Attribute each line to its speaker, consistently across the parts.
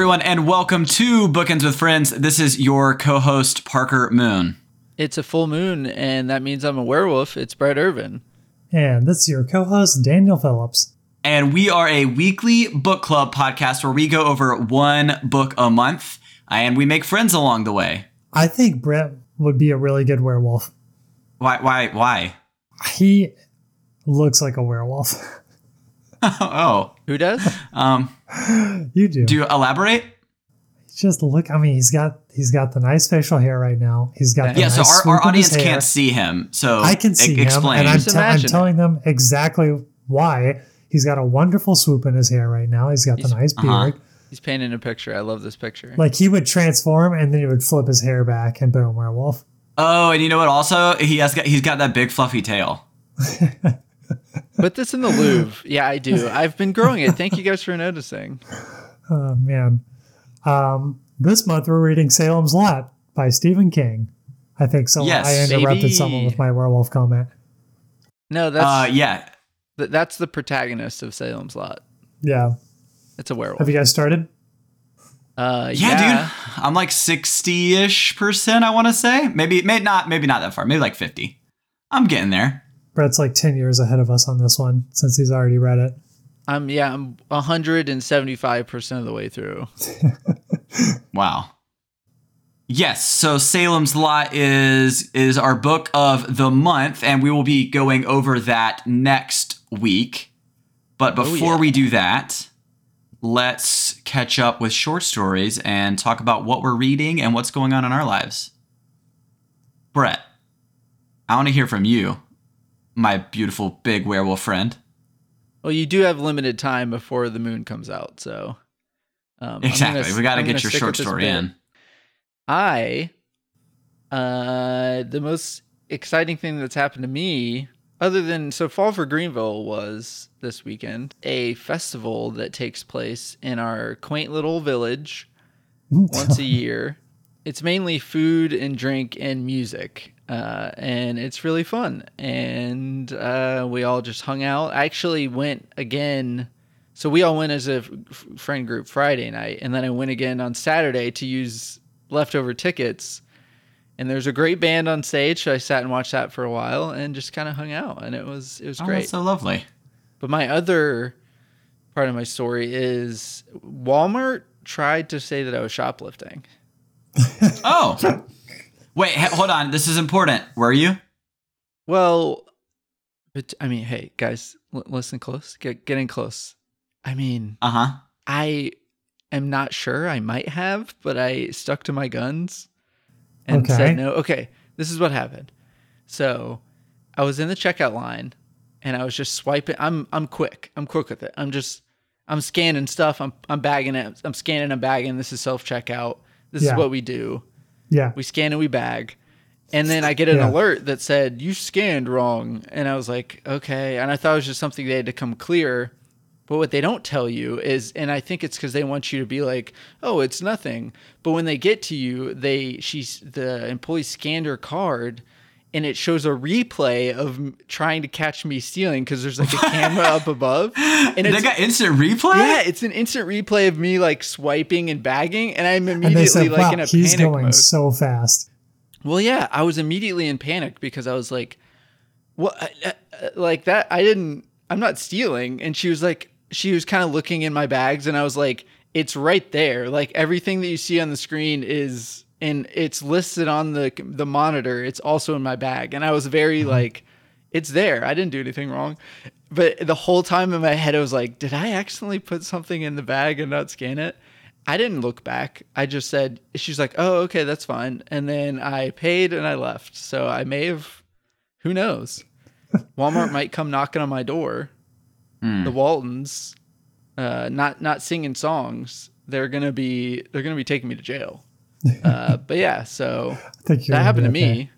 Speaker 1: everyone, and welcome to Bookends with Friends. This is your co host, Parker Moon.
Speaker 2: It's a full moon, and that means I'm a werewolf. It's Brett Irvin.
Speaker 3: And this is your co host, Daniel Phillips.
Speaker 1: And we are a weekly book club podcast where we go over one book a month and we make friends along the way.
Speaker 3: I think Brett would be a really good werewolf.
Speaker 1: Why? Why? Why?
Speaker 3: He looks like a werewolf.
Speaker 1: oh,
Speaker 2: Who does?
Speaker 1: um,
Speaker 3: you do.
Speaker 1: do you elaborate?
Speaker 3: Just look. I mean, he's got he's got the nice facial hair right now. He's got the
Speaker 1: Yeah.
Speaker 3: nice
Speaker 1: So our, our audience can't see him. So
Speaker 3: I can
Speaker 1: e-
Speaker 3: see him,
Speaker 1: explain.
Speaker 3: and I'm,
Speaker 2: Just
Speaker 3: te- I'm telling them exactly why. He's got a wonderful swoop in his hair right now. He's got the
Speaker 2: He's-
Speaker 3: nice
Speaker 1: uh-huh.
Speaker 3: beard.
Speaker 2: He's painting a picture. I love this picture.
Speaker 3: Like he would transform, and then he would flip his hair back, and boom, werewolf.
Speaker 1: oh, and you know what? Also, he has got he's got that big fluffy tail.
Speaker 2: Put this in the Louvre. Yeah, I do. I've been growing it. Thank you guys for noticing.
Speaker 3: Oh man. Um, this month we're reading Salem's Lot by Stephen King. I think so.
Speaker 1: Yes,
Speaker 3: I interrupted
Speaker 2: baby.
Speaker 3: someone with my werewolf comment.
Speaker 2: No, that's
Speaker 1: Uh, yeah.
Speaker 2: th- that's the protagonist of Salem's Lot.
Speaker 3: Yeah.
Speaker 2: It's a werewolf.
Speaker 3: Have you guys started?
Speaker 2: uh,
Speaker 1: Yeah,
Speaker 2: yeah,
Speaker 1: dude. I'm like 60-ish percent, I want to say. Maybe maybe not maybe not that far. Maybe like 50. I'm getting there.
Speaker 3: Brett's like 10 years ahead of us on this one since he's already read it.
Speaker 2: I'm yeah. I'm 175 percent of the way through.
Speaker 1: Wow. Yes, so Salem's Lot is is our book of the month and we will be going over that next week. But
Speaker 2: Oh,
Speaker 1: before
Speaker 2: yeah.
Speaker 1: we do that, let's catch up with short stories and talk about what we're reading and what's going on in our lives. Brett, I want to hear from you, my beautiful big werewolf friend.
Speaker 2: Well, you do have limited time before the moon comes out, so um,
Speaker 1: Exactly.
Speaker 2: gonna-
Speaker 1: we got to get your short story
Speaker 2: bit.
Speaker 1: in.
Speaker 2: I, uh, the most exciting thing that's happened to me, other than so Fall for Greenville was this weekend, a festival that takes place in our quaint little village once a year. It's mainly food and drink and music. Uh, and it's really fun. And uh, we all just hung out. I actually went again. So we all went as a f- friend group Friday night. And then I went again on Saturday to use leftover tickets. And there's a great band on stage. So I sat and watched that for a while and just kind of hung out. And it was, it was
Speaker 1: Oh,
Speaker 2: great.
Speaker 1: that's so lovely.
Speaker 2: But my other part of my story is Walmart tried to say that I was shoplifting.
Speaker 1: Oh. Wait, hold on. This is important. Were you?
Speaker 2: Well, but I mean, hey guys, l- listen close. Get getting close. I mean,
Speaker 1: Uh huh.
Speaker 2: I am not sure. I might have, but I stuck to my guns and
Speaker 3: Okay.
Speaker 2: said no. Okay, this is what happened. So, I was in the checkout line, and I was just swiping. I'm I'm quick. I'm quick with it. I'm just I'm scanning stuff. I'm I'm bagging it. I'm scanning. I'm bagging. This is self checkout. This
Speaker 3: Yeah.
Speaker 2: is what we do.
Speaker 3: Yeah.
Speaker 2: We scan and we bag. And then I get an
Speaker 3: Yeah.
Speaker 2: alert that said, You scanned wrong. And I was like, Okay. And I thought it was just something they had to come clear. But what they don't tell you is, and I think it's because they want you to be like, Oh, it's nothing. But when they get to you, they, she's, the employee scanned her card and it shows a replay of trying to catch me stealing because there's like a camera up above. And
Speaker 1: They got instant replay?
Speaker 2: yeah, it's an instant replay of me like swiping and bagging. And I'm
Speaker 3: And they
Speaker 2: immediately like in a
Speaker 3: he's
Speaker 2: panic
Speaker 3: going
Speaker 2: mode.
Speaker 3: so fast.
Speaker 2: Well, yeah, I was immediately in panic because I was like, "What? uh, uh, Like that? I didn't. I'm not stealing." And she was like, she was kind of looking in my bags, and I was like, "It's right there. Like everything that you see on the screen is, and it's listed on the the monitor. It's also in my bag." And I was very like, "It's there. I didn't do anything wrong." But the whole time in my head, I was like, "Did I accidentally put something in the bag and not scan it?" I didn't look back. I just said, she's like, oh, okay, that's fine. And then I paid and I left. So I may have, who knows? Walmart might come knocking on my door.
Speaker 1: Hmm.
Speaker 2: The Waltons, uh, not not singing songs. They're gonna be they're gonna be taking me to jail. Uh, but yeah, so that happened to
Speaker 3: be okay.
Speaker 2: me.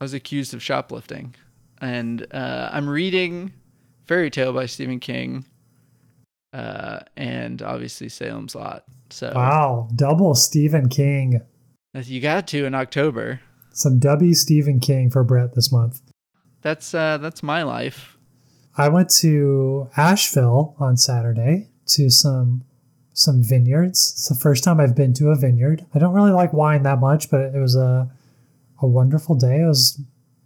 Speaker 2: I was accused of shoplifting, and uh, I'm reading Fairy Tale by Stephen King, uh, and obviously Salem's Lot. So
Speaker 3: Wow. Double Stephen King.
Speaker 2: you got to in October.
Speaker 3: Some W Stephen King for Brett this month.
Speaker 2: That's uh, that's my life.
Speaker 3: I went to Asheville on Saturday to some some vineyards. It's the first time I've been to a vineyard. I don't really like wine that much, but it was a a wonderful day. It was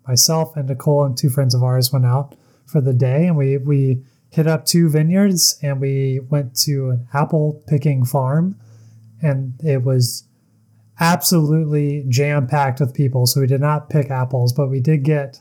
Speaker 3: myself and Nicole and two friends of ours went out for the day, and we we hit up two vineyards and we went to an apple picking farm, and it was absolutely jam packed with people. So we did not pick apples, but we did get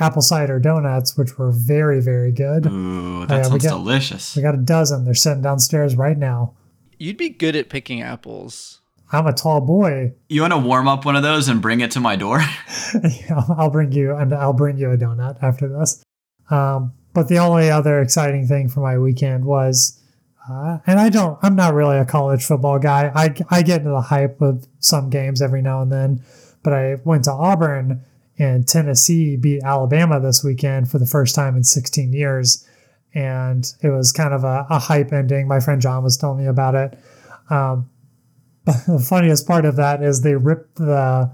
Speaker 3: apple cider donuts, which were very very good.
Speaker 1: Ooh, that
Speaker 3: Yeah, we got-
Speaker 1: delicious.
Speaker 3: We got a dozen. They're sitting downstairs right now.
Speaker 2: You'd be good at picking apples.
Speaker 3: I'm a tall boy.
Speaker 1: You want to warm up one of those and bring it to my door?
Speaker 3: Yeah, I'll bring you and I'll bring you a donut after this. Um, but the only other exciting thing for my weekend was, uh, and I don't, I'm not really a college football guy. I, I get into the hype of some games every now and then, but I went to Auburn and Tennessee beat Alabama this weekend for the first time in 16 years. And it was kind of a, a hype ending. My friend John was telling me about it. Um, but the funniest part of that is they ripped the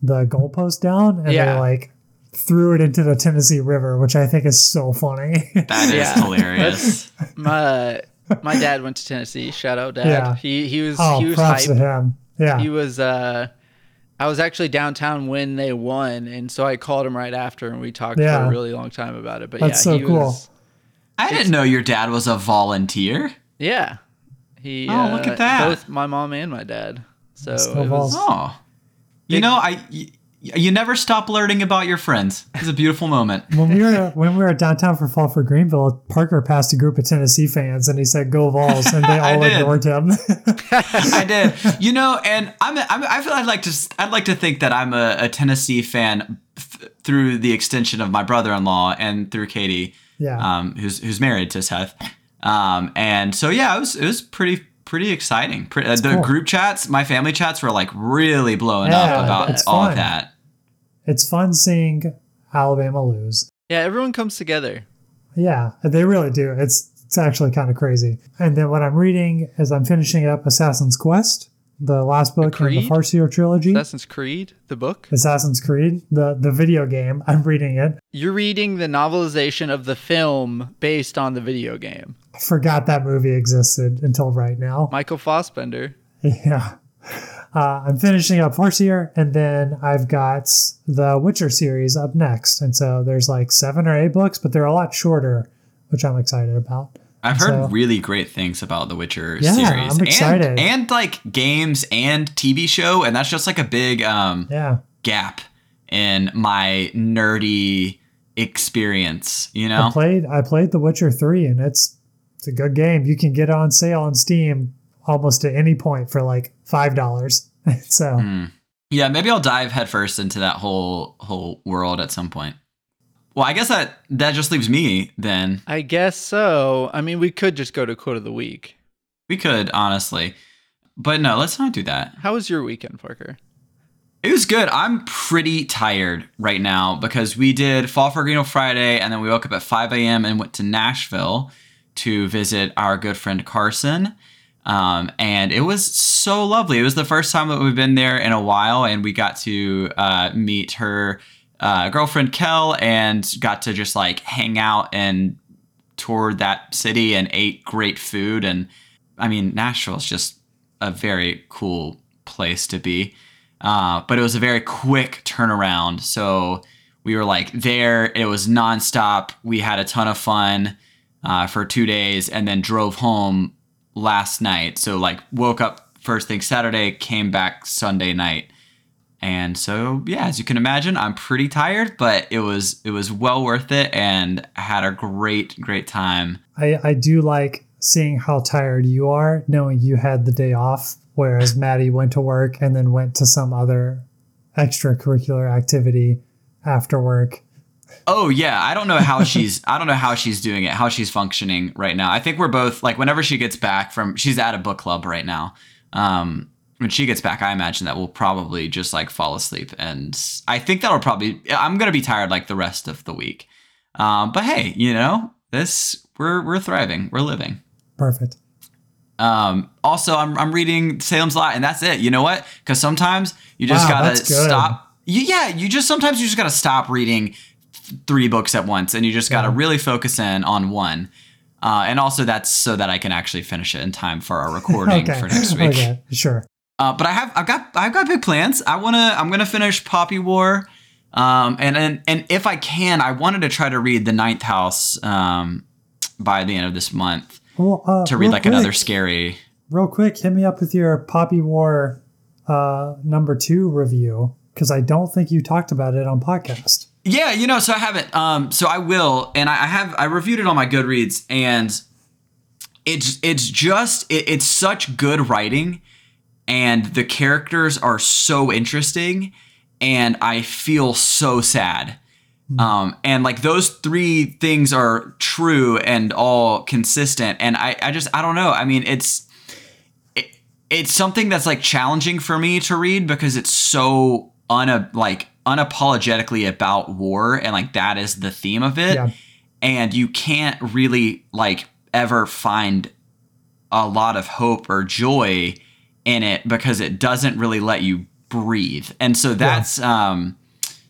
Speaker 3: the goalpost down and they like threw it into the Tennessee River, which I think is so funny.
Speaker 1: That is
Speaker 2: Yeah.
Speaker 1: hilarious.
Speaker 2: My my dad went to Tennessee. Shout out, dad.
Speaker 3: Yeah.
Speaker 2: He he was
Speaker 3: oh,
Speaker 2: he was
Speaker 3: props to
Speaker 2: hype.
Speaker 3: him. Yeah.
Speaker 2: He was. uh I was actually downtown when they won, and so I called him right after, and we talked for a really long time about it. But
Speaker 3: That's
Speaker 2: yeah,
Speaker 3: so
Speaker 2: he
Speaker 3: cool.
Speaker 2: was.
Speaker 1: I didn't know your dad was a volunteer.
Speaker 2: Yeah, he.
Speaker 1: Oh, look
Speaker 2: uh,
Speaker 1: at that.
Speaker 2: Both my mom and my dad. So
Speaker 3: Still
Speaker 2: it was.
Speaker 1: Oh. You
Speaker 2: Big-
Speaker 1: know, I y- you never stop learning about your friends. It's a beautiful moment.
Speaker 3: when we were when we were downtown for Fall for Greenville, Parker passed a group of Tennessee fans and he said "Go Vols," and they all
Speaker 1: did.
Speaker 3: ignored him.
Speaker 1: I did. You know, and I'm, I'm I feel I'd like to I'd like to think that I'm a, a Tennessee fan th- through the extension of my brother-in-law and through Katie,
Speaker 3: yeah,
Speaker 1: um, who's who's married to Seth. Um, and so yeah, it was it was pretty pretty exciting. Pre- uh, the
Speaker 3: cool.
Speaker 1: group chats, my family chats were like really blowing
Speaker 3: Yeah,
Speaker 1: up about
Speaker 3: it's
Speaker 1: all
Speaker 3: fun.
Speaker 1: of that.
Speaker 3: it's fun seeing Alabama lose.
Speaker 2: Yeah, everyone comes together.
Speaker 3: Yeah, they really do. It's it's actually kind of crazy. And then what I'm reading as I'm finishing up Assassin's Quest, the last book in the? Farseer trilogy.
Speaker 2: Assassin's Creed, the book.
Speaker 3: Assassin's Creed, the the video game. I'm reading it.
Speaker 2: You're reading the novelization of the film based on the video game.
Speaker 3: I forgot that movie existed until right now.
Speaker 2: Michael Fassbender.
Speaker 3: Yeah. Uh, I'm finishing up Farseer, and then I've got the Witcher series up next. And so there's like seven or eight books, but they're a lot shorter, which I'm excited about.
Speaker 1: I've heard
Speaker 3: So-
Speaker 1: really great things about the Witcher
Speaker 3: Yeah,
Speaker 1: series.
Speaker 3: I'm excited.
Speaker 1: And, and like games and TV show, and that's just like a big um
Speaker 3: Yeah.
Speaker 1: gap in my nerdy experience, you
Speaker 3: I
Speaker 1: know?
Speaker 3: played I played The Witcher 3 and it's it's a good game. You can get it on sale on Steam almost at any point for like five dollars. so
Speaker 1: Hmm. Yeah, maybe I'll dive headfirst into that whole whole world at some point. Well, I guess that that just leaves me then.
Speaker 2: I guess so. I mean, we could just go to quote of the week.
Speaker 1: We could honestly. But no, let's not do that.
Speaker 2: How was your weekend, Parker?
Speaker 1: It was good. I'm pretty tired right now because we did Fall for Greeno Friday and then we woke up at 5 a.m. and went to Nashville to visit our good friend Carson. Um, and it was so lovely. It was the first time that we've been there in a while, and we got to uh, meet her uh, girlfriend Kel and got to just like hang out and toured that city and ate great food. And I mean, Nashville is just a very cool place to be. Uh, but it was a very quick turnaround. So we were like there. It was nonstop. We had a ton of fun uh, for two days, and then drove home last night. So like woke up first thing Saturday, came back Sunday night. And so yeah, as you can imagine, I'm pretty tired, but it was it was well worth it and I had a great great time.
Speaker 3: I, I do like seeing how tired you are, knowing you had the day off, whereas Maddie went to work and then went to some other extracurricular activity after work.
Speaker 1: Oh yeah, I don't know how she's I don't know how she's doing it, how she's functioning right now. I think we're both like whenever she gets back from she's at a book club right now. Um when she gets back, I imagine that we'll probably just like fall asleep and I think that'll probably I'm going to be tired like the rest of the week. Um but hey, you know, this we're we're thriving. We're living.
Speaker 3: Perfect.
Speaker 1: Um, also, I'm, I'm reading Salem's Lot, and that's it. You know what? Because sometimes you just
Speaker 3: Wow,
Speaker 1: gotta stop. You, yeah, you just sometimes you just gotta stop reading th- three books at once, and you just gotta
Speaker 3: Yeah.
Speaker 1: really focus in on one. Uh, and also that's so that I can actually finish it in time for our recording
Speaker 3: okay.
Speaker 1: for next week.
Speaker 3: okay, sure.
Speaker 1: Uh, but I have I've got I've got big plans. I wanna I'm gonna finish Poppy War, um, and and and if I can, I wanted to try to read the Ninth House um, by the end of this month
Speaker 3: Well, uh,
Speaker 1: to read like
Speaker 3: quick,
Speaker 1: another scary.
Speaker 3: Real quick, hit me up with your Poppy War uh, number two review because I don't think you talked about it on podcast.
Speaker 1: Yeah, you know, so I haven't. Um, so I will, and I, I have. I reviewed it on my Goodreads, and it's it's just it, it's such good writing, and the characters are so interesting, and I feel so sad. Um, and like those three things are true and all consistent, and I I just I don't know. I mean, it's it, it's something that's like challenging for me to read because it's so una like unapologetically about war and like that is the theme of it
Speaker 3: Yeah.
Speaker 1: and you can't really like ever find a lot of hope or joy in it because it doesn't really let you breathe and so that's um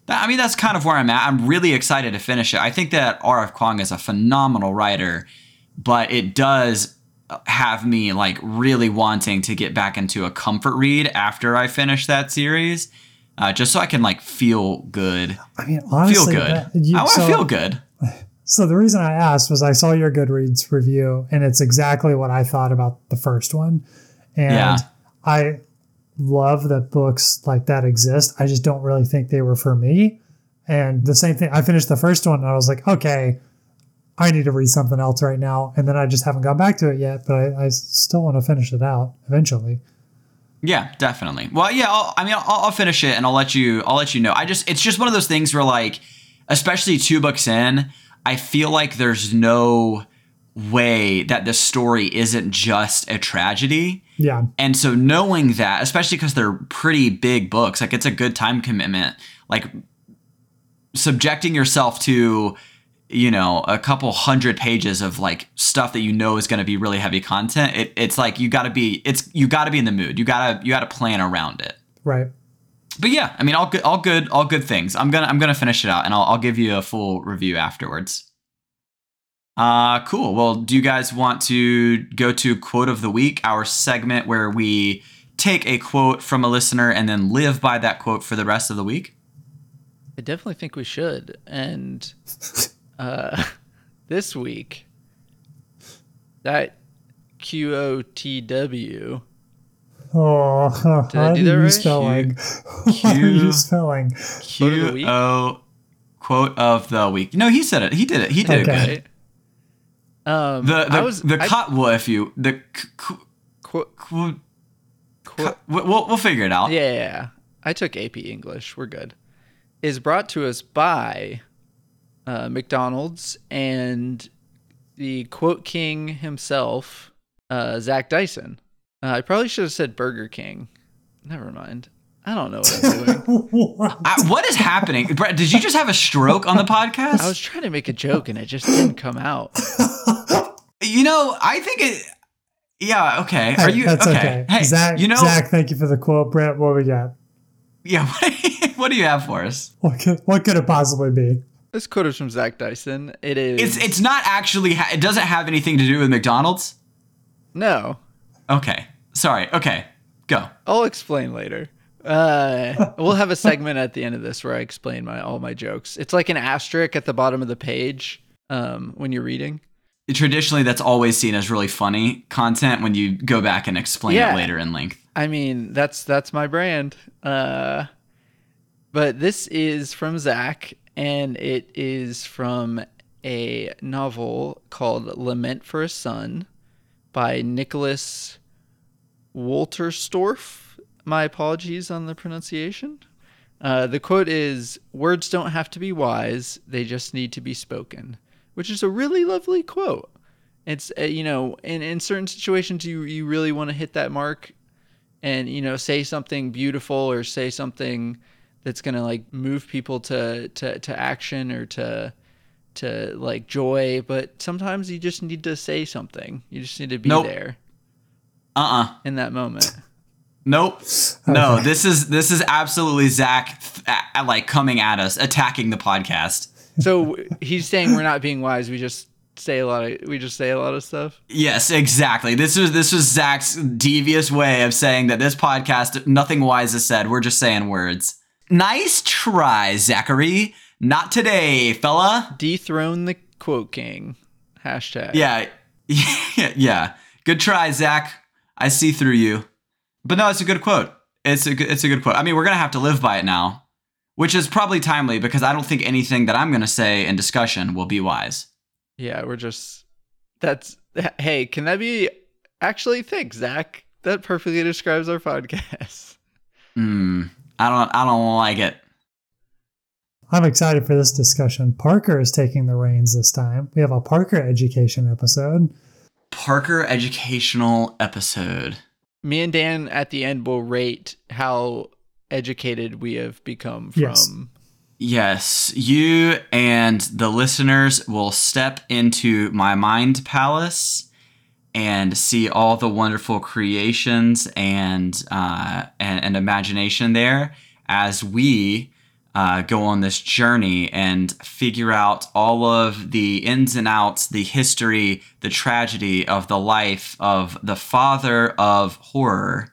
Speaker 1: that, I mean that's kind of where I'm at I'm really excited to finish it I think that R.F. Kuang is a phenomenal writer but it does have me like really wanting to get back into a comfort read after I finish that series, uh, just so I can like feel good,
Speaker 3: I mean, honestly,
Speaker 1: feel good.
Speaker 3: that- you-
Speaker 1: I want to
Speaker 3: so-
Speaker 1: feel good.
Speaker 3: So the reason I asked was I saw your Goodreads review, and it's exactly what I thought about the first one. And
Speaker 1: Yeah.
Speaker 3: I love that books like that exist. I just don't really think they were for me. And the same thing, I finished the first one, and I was like, okay, I need to read something else right now. And then I just haven't gone back to it yet, but I, I still want to finish it out eventually.
Speaker 1: Yeah, definitely. Well, yeah. I'll, I mean, I'll, I'll finish it and I'll let you. I'll let you know. I just, it's just one of those things where, like, especially two books in, I feel like there's no way that the story isn't just a tragedy.
Speaker 3: Yeah.
Speaker 1: And so knowing that, especially because they're pretty big books, like it's a good time commitment. Like subjecting yourself to, you know, a couple hundred pages of like stuff that you know is going to be really heavy content. It, it's like you got to be, it's you got to be in the mood. You gotta you gotta plan around it.
Speaker 3: Right.
Speaker 1: But yeah, I mean, all good, all good, all good things. I'm gonna I'm gonna finish it out, and I'll I'll give you a full review afterwards. Uh, cool. Well, do you guys want to go to quote of the week, our segment where we take a quote from a listener and then live by that quote for the rest of the week?
Speaker 2: I definitely think we should. And uh, this week, that Q O T W.
Speaker 3: Oh, how
Speaker 2: I do that
Speaker 3: you
Speaker 2: right?
Speaker 3: spelling? How are you spelling?
Speaker 2: Quote of the
Speaker 1: Q
Speaker 2: week?
Speaker 1: O quote of the week. No, he said it. He did it. He did
Speaker 3: Okay.
Speaker 1: it good.
Speaker 2: Um,
Speaker 1: The the
Speaker 2: was
Speaker 1: the
Speaker 2: I,
Speaker 1: if you the c- c-
Speaker 2: qu-
Speaker 1: qu-
Speaker 2: qu-
Speaker 1: we'll we'll figure it out.
Speaker 2: Yeah, yeah, yeah. I took AP English. We're good. Is brought to us by uh, McDonald's and the quote king himself, uh, Zach Dyson. Uh, I probably should have said Burger King. Never mind. I don't know what I'm doing.
Speaker 3: What?
Speaker 1: I, what is happening, Brett? Did you just have a stroke on the podcast?
Speaker 2: I was trying to make a joke and it just didn't come out.
Speaker 1: you know, I think it. Yeah. Okay. Are you
Speaker 3: That's
Speaker 1: okay?
Speaker 3: okay.
Speaker 1: Hey,
Speaker 3: Zach,
Speaker 1: you know,
Speaker 3: Zach, thank you for the quote. Brett, what we got?
Speaker 1: yeah. What, do you have for us?
Speaker 3: What could, what could it possibly be?
Speaker 2: This quote is from Zach Dyson. It is.
Speaker 1: It's it's not actually. Ha- it doesn't have anything to do with McDonald's.
Speaker 2: no.
Speaker 1: Okay. Sorry. Okay. Go.
Speaker 2: I'll explain later. Uh, we'll have a segment at the end of this where I explain my all my jokes. It's like an asterisk at the bottom of the page um, when you're reading.
Speaker 1: Traditionally, that's always seen as really funny content when you go back and explain
Speaker 2: Yeah.
Speaker 1: it later in length.
Speaker 2: I mean, that's that's my brand. Uh, but this is from Zach, and it is from a novel called Lament for a Son by Nicholas Wolterstorff. My apologies on the pronunciation. Uh, the quote is Words don't have to be wise, they just need to be spoken, which is a really lovely quote. It's, uh, you know, in, in certain situations, you, you really want to hit that mark and, you know, say something beautiful or say something that's going to like move people to, to, to action or to, to like joy. But sometimes you just need to say something. You just need to be
Speaker 1: Nope.
Speaker 2: there
Speaker 1: Uh uh
Speaker 2: in that moment.
Speaker 1: Nope. No.
Speaker 3: Okay.
Speaker 1: This is this is absolutely Zach th- a- like coming at us, attacking the podcast.
Speaker 2: So he's saying we're not being wise. We just say a lot of we just say a lot of stuff.
Speaker 1: Yes, exactly. This was this was Zach's devious way of saying that this podcast nothing wise is said. We're just saying words. Nice try, Zachary. Not today, fella.
Speaker 2: Dethrone the quote king. Hashtag.
Speaker 1: Yeah, yeah, yeah. Good try, Zach. I see through you. But no, it's a good quote. It's a good, it's a good quote. I mean, we're gonna have to live by it now, which is probably timely because I don't think anything that I'm gonna say in discussion will be wise.
Speaker 2: Yeah, we're just that's hey, can that be actually thanks, Zach. That perfectly describes our podcast.
Speaker 1: Hmm. I don't. I don't like it.
Speaker 3: I'm excited for this discussion. Parker is taking the reins this time. We have a Parker education episode.
Speaker 1: Parker educational episode.
Speaker 2: Me and Dan at the end will rate how educated we have become from
Speaker 3: Yes.
Speaker 1: Yes, you and the listeners will step into my mind palace and see all the wonderful creations and uh, and, and imagination there as we uh, go on this journey and figure out all of the ins and outs, the history, the tragedy of the life of the father of horror,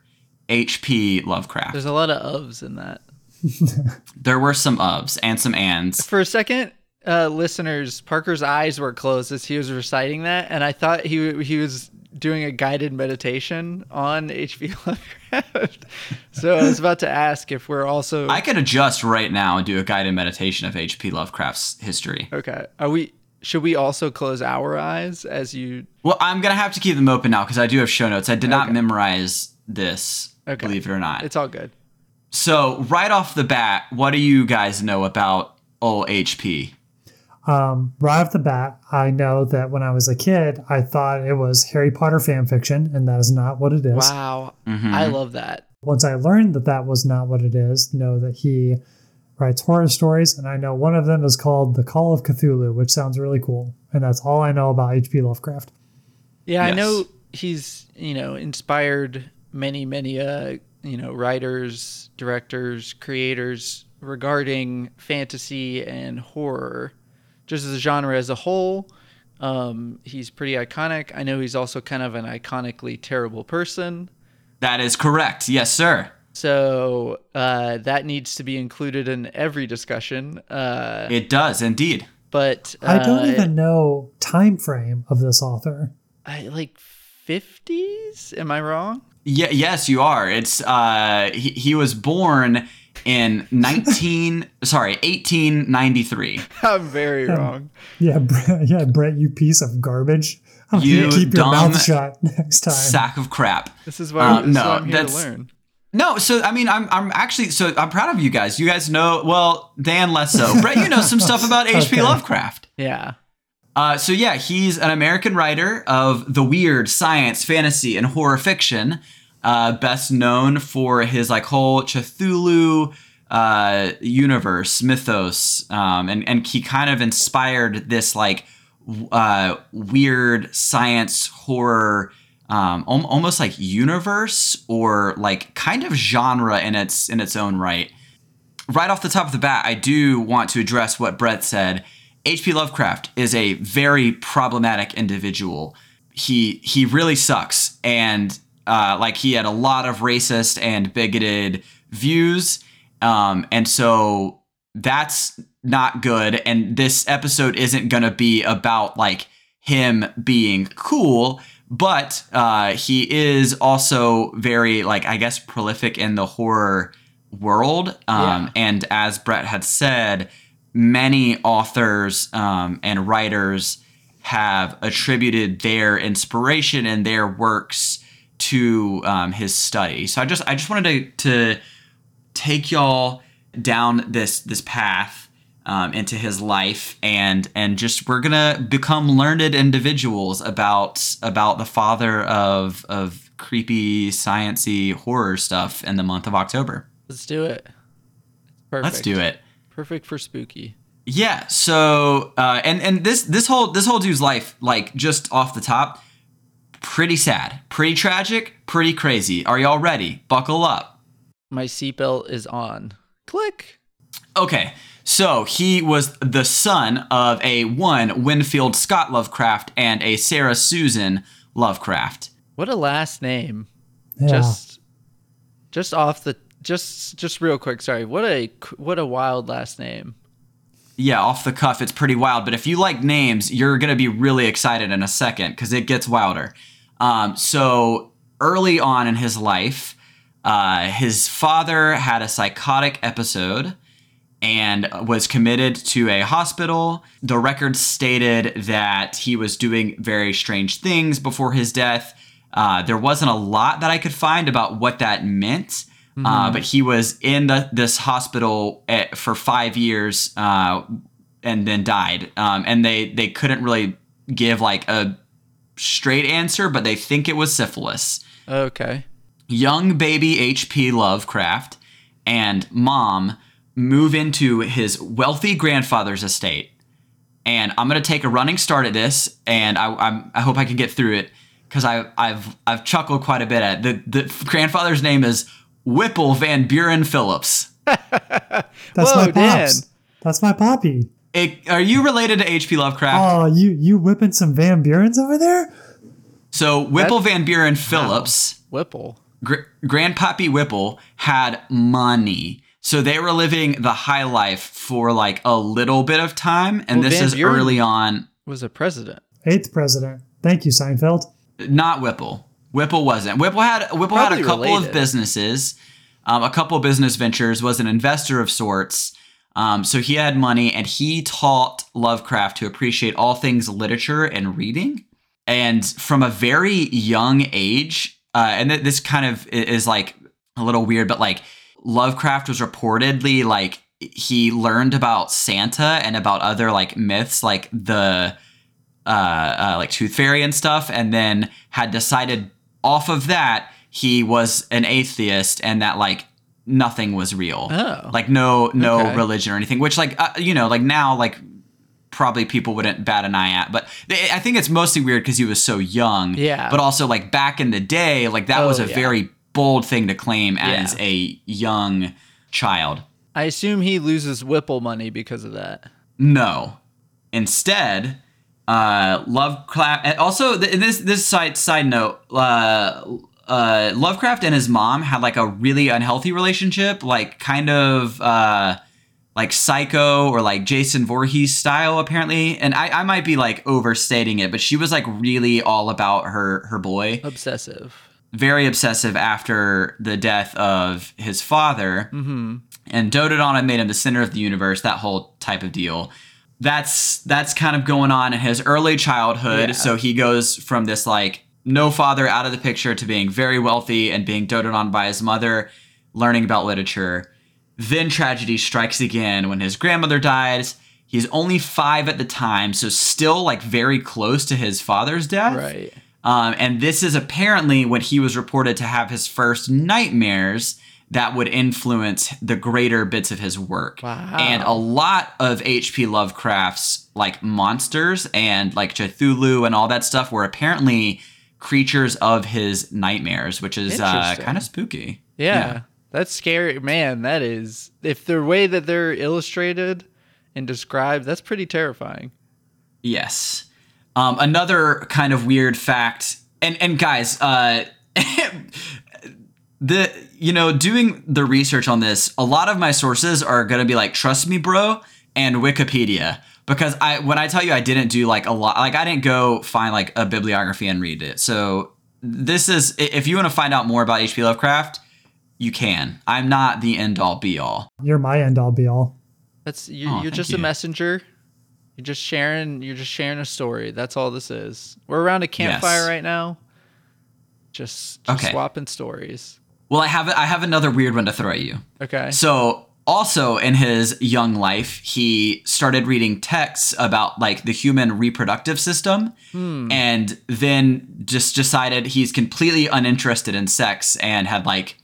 Speaker 1: H.P. Lovecraft.
Speaker 2: There's a lot of ofs in that.
Speaker 1: There were some ofs and some ands.
Speaker 2: For a second, uh, listeners, Parker's eyes were closed as he was reciting that, and I thought he he was doing a guided meditation on H.P. Lovecraft. so I was about to ask if we're also
Speaker 1: I could adjust right now and do a guided meditation of H.P. Lovecraft's history.
Speaker 2: okay. Are we? Should we also close our eyes as you?
Speaker 1: Well, I'm gonna have to keep them open now because I do have show notes. I did not
Speaker 2: Okay.
Speaker 1: memorize this,
Speaker 2: Okay.
Speaker 1: believe it or not.
Speaker 2: It's all good.
Speaker 1: so right off the bat, what do you guys know about old HP?
Speaker 3: Um, right off the bat, I know that when I was a kid, I thought it was Harry Potter fan fiction, and that is not what it is.
Speaker 2: Wow,
Speaker 1: Mhm.
Speaker 2: I love that.
Speaker 3: Once I learned that that was not what it is, know that he writes horror stories, and I know one of them is called The Call of Cthulhu, which sounds really cool. And that's all I know about H.P. Lovecraft.
Speaker 2: Yeah, I know he's you know inspired many many uh you know writers, directors, creators regarding fantasy and horror, just as a genre as a whole. Um, he's pretty iconic. I know he's also kind of an iconically terrible person.
Speaker 1: That is correct. Yes, sir.
Speaker 2: So uh, that needs to be included in every discussion. Uh,
Speaker 1: It does indeed.
Speaker 2: but uh,
Speaker 3: I don't even know time frame of this author.
Speaker 2: I, like fifties. Am I wrong?
Speaker 1: Yeah, yes, you are. It's uh, he, he was born in 19 sorry 1893
Speaker 2: I'm very wrong.
Speaker 3: Yeah, Brett, yeah, Brett, you piece of garbage. I'm
Speaker 1: You
Speaker 3: gonna keep your
Speaker 1: dumb
Speaker 3: mouth shut next time.
Speaker 1: sack of crap
Speaker 2: This is why,
Speaker 1: Uh,
Speaker 2: this is
Speaker 1: no,
Speaker 2: why I'm here to
Speaker 1: that's-
Speaker 2: learn.
Speaker 1: no so i mean i'm i'm actually so i'm proud of you guys you guys know well dan less so brett you know some stuff about hp
Speaker 3: Okay.
Speaker 1: lovecraft
Speaker 2: Yeah.
Speaker 1: uh, so yeah he's an american writer of the weird science fantasy and horror fiction uh, best known for his like whole cthulhu uh, universe mythos um, and and he kind of inspired this like uh, weird science horror um, al- almost like universe or like kind of genre in its in its own right right off the top of the bat, I do want to address what Brett said. H.P. Lovecraft is a very problematic individual. He he really sucks, and uh, like he had a lot of racist and bigoted views, um, and so that's not good. And this episode isn't gonna be about like him being cool, but uh, he is also very like I guess prolific in the horror world. Um,
Speaker 2: Yeah.
Speaker 1: And as Brett had said, many authors um, and writers have attributed their inspiration and their works to um, his study. So I just I just wanted to, to take y'all down this this path um, into his life and and just we're gonna become learned individuals about about the father of of creepy sciency horror stuff in the month of October.
Speaker 2: Let's do it. Perfect.
Speaker 1: Let's do it.
Speaker 2: Perfect for spooky.
Speaker 1: Yeah. So uh, and and this this whole this whole dude's life, like just off the top, pretty sad, pretty tragic, pretty crazy. Are y'all ready? Buckle up.
Speaker 2: My seatbelt is on. Click.
Speaker 1: Okay. So he was the son of a one Winfield Scott Lovecraft and a Sarah Susan Lovecraft.
Speaker 2: What a last name.
Speaker 3: Yeah.
Speaker 2: Just just off the just just real quick, sorry. What a what a wild last name.
Speaker 1: Yeah, off the cuff, it's pretty wild. But if you like names, you're going to be really excited in a second because it gets wilder. Um, so early on in his life, uh, his father had a psychotic episode and was committed to a hospital. The record stated that he was doing very strange things before his death. Uh, there wasn't a lot that I could find about what that meant. Uh, but he was in the, this hospital at, for five years uh, and then died. Um, and they, they couldn't really give like a straight answer, but they think it was syphilis.
Speaker 2: Okay.
Speaker 1: Young baby H.P. Lovecraft and mom move into his wealthy grandfather's estate. And I'm gonna take a running start at this, and I, I'm, I hope I can get through it because I, I've I've chuckled quite a bit at it. the the grandfather's name is Whipple Van Buren Phillips.
Speaker 3: That's
Speaker 2: Whoa,
Speaker 3: my pops.
Speaker 2: Dan.
Speaker 3: That's my poppy.
Speaker 1: It, are you related to H.P. Lovecraft?
Speaker 3: Oh, you you whipping some Van Burens over there?
Speaker 1: so Whipple Van Buren Phillips.
Speaker 2: Whipple.
Speaker 1: Gr- Grandpappy Whipple had money. So they were living the high life for like a little bit of time. And
Speaker 2: Well,
Speaker 1: this
Speaker 2: Van
Speaker 1: is
Speaker 2: Buren-
Speaker 1: early on.
Speaker 2: Was a president.
Speaker 3: Eighth president. Thank you, Seinfeld.
Speaker 1: Not Whipple. Whipple wasn't. Whipple had Whipple had a couple
Speaker 2: related.
Speaker 1: of businesses, um, a couple business ventures. Was an investor of sorts. Um, so he had money, and he taught Lovecraft to appreciate all things literature and reading. And from a very young age, uh, and th- this kind of is like a little weird, but like Lovecraft was reportedly like he learned about Santa and about other like myths, like the uh, uh, like Tooth Fairy and stuff, and then had decided off of that he was an atheist and that like nothing was real,
Speaker 2: Oh.
Speaker 1: like no no
Speaker 2: Okay.
Speaker 1: religion or anything. Which like uh, you know like now like probably people wouldn't bat an eye at, but they, I think it's mostly weird because he was so young.
Speaker 2: Yeah.
Speaker 1: But also like back in the day, like that
Speaker 2: Oh,
Speaker 1: was a
Speaker 2: yeah.
Speaker 1: very bold thing to claim as
Speaker 2: Yeah.
Speaker 1: a young child.
Speaker 2: I assume he loses Whipple money because of that.
Speaker 1: No. Instead, uh, Lovecraft. and Also, th- this this side side note. Uh, uh, Lovecraft and his mom had like a really unhealthy relationship, like kind of uh, like Psycho or like Jason Voorhees style, apparently. And I, I might be like overstating it, but she was like really all about her her boy
Speaker 2: Obsessive.
Speaker 1: very obsessive after the death of his father
Speaker 2: Mm-hmm.
Speaker 1: and doted on him, made him the center of the universe, that whole type of deal. That's that's kind of going on in his early childhood.
Speaker 2: Yeah.
Speaker 1: So he goes from this like no father out of the picture to being very wealthy and being doted on by his mother, learning about literature. Then tragedy strikes again when his grandmother dies. He's only five at the time, so still like very close to his father's death.
Speaker 2: Right.
Speaker 1: Um, and this is apparently when he was reported to have his first nightmares that would influence the greater bits of his work.
Speaker 2: Wow.
Speaker 1: And a lot of H.P. Lovecraft's like monsters and like Cthulhu and all that stuff were apparently creatures of his nightmares, which is uh, kind of spooky.
Speaker 2: Yeah. That's scary. Man, that is. If the way that they're illustrated and described, that's pretty terrifying.
Speaker 1: Yes. Um, another kind of weird fact, and and guys, uh, the you know doing the research on this, a lot of my sources are gonna be like, trust me, bro, and Wikipedia. Because I when I tell you I didn't do like a lot, like I didn't go find like a bibliography and read it. So this is if you want to find out more about H.P. Lovecraft, you can. I'm not the end all be all.
Speaker 3: You're my end all be all.
Speaker 2: That's you're,
Speaker 1: Oh,
Speaker 2: you're just
Speaker 1: you.
Speaker 2: a messenger. You're just sharing. You're just sharing a story. That's all this is. We're around a campfire
Speaker 1: Yes.
Speaker 2: right now. Just, just
Speaker 1: Okay.
Speaker 2: swapping stories.
Speaker 1: Well, I have I have another weird one to throw at you.
Speaker 2: Okay.
Speaker 1: So, also in his young life, he started reading texts about like the human reproductive system and then just decided he's completely uninterested in sex and had like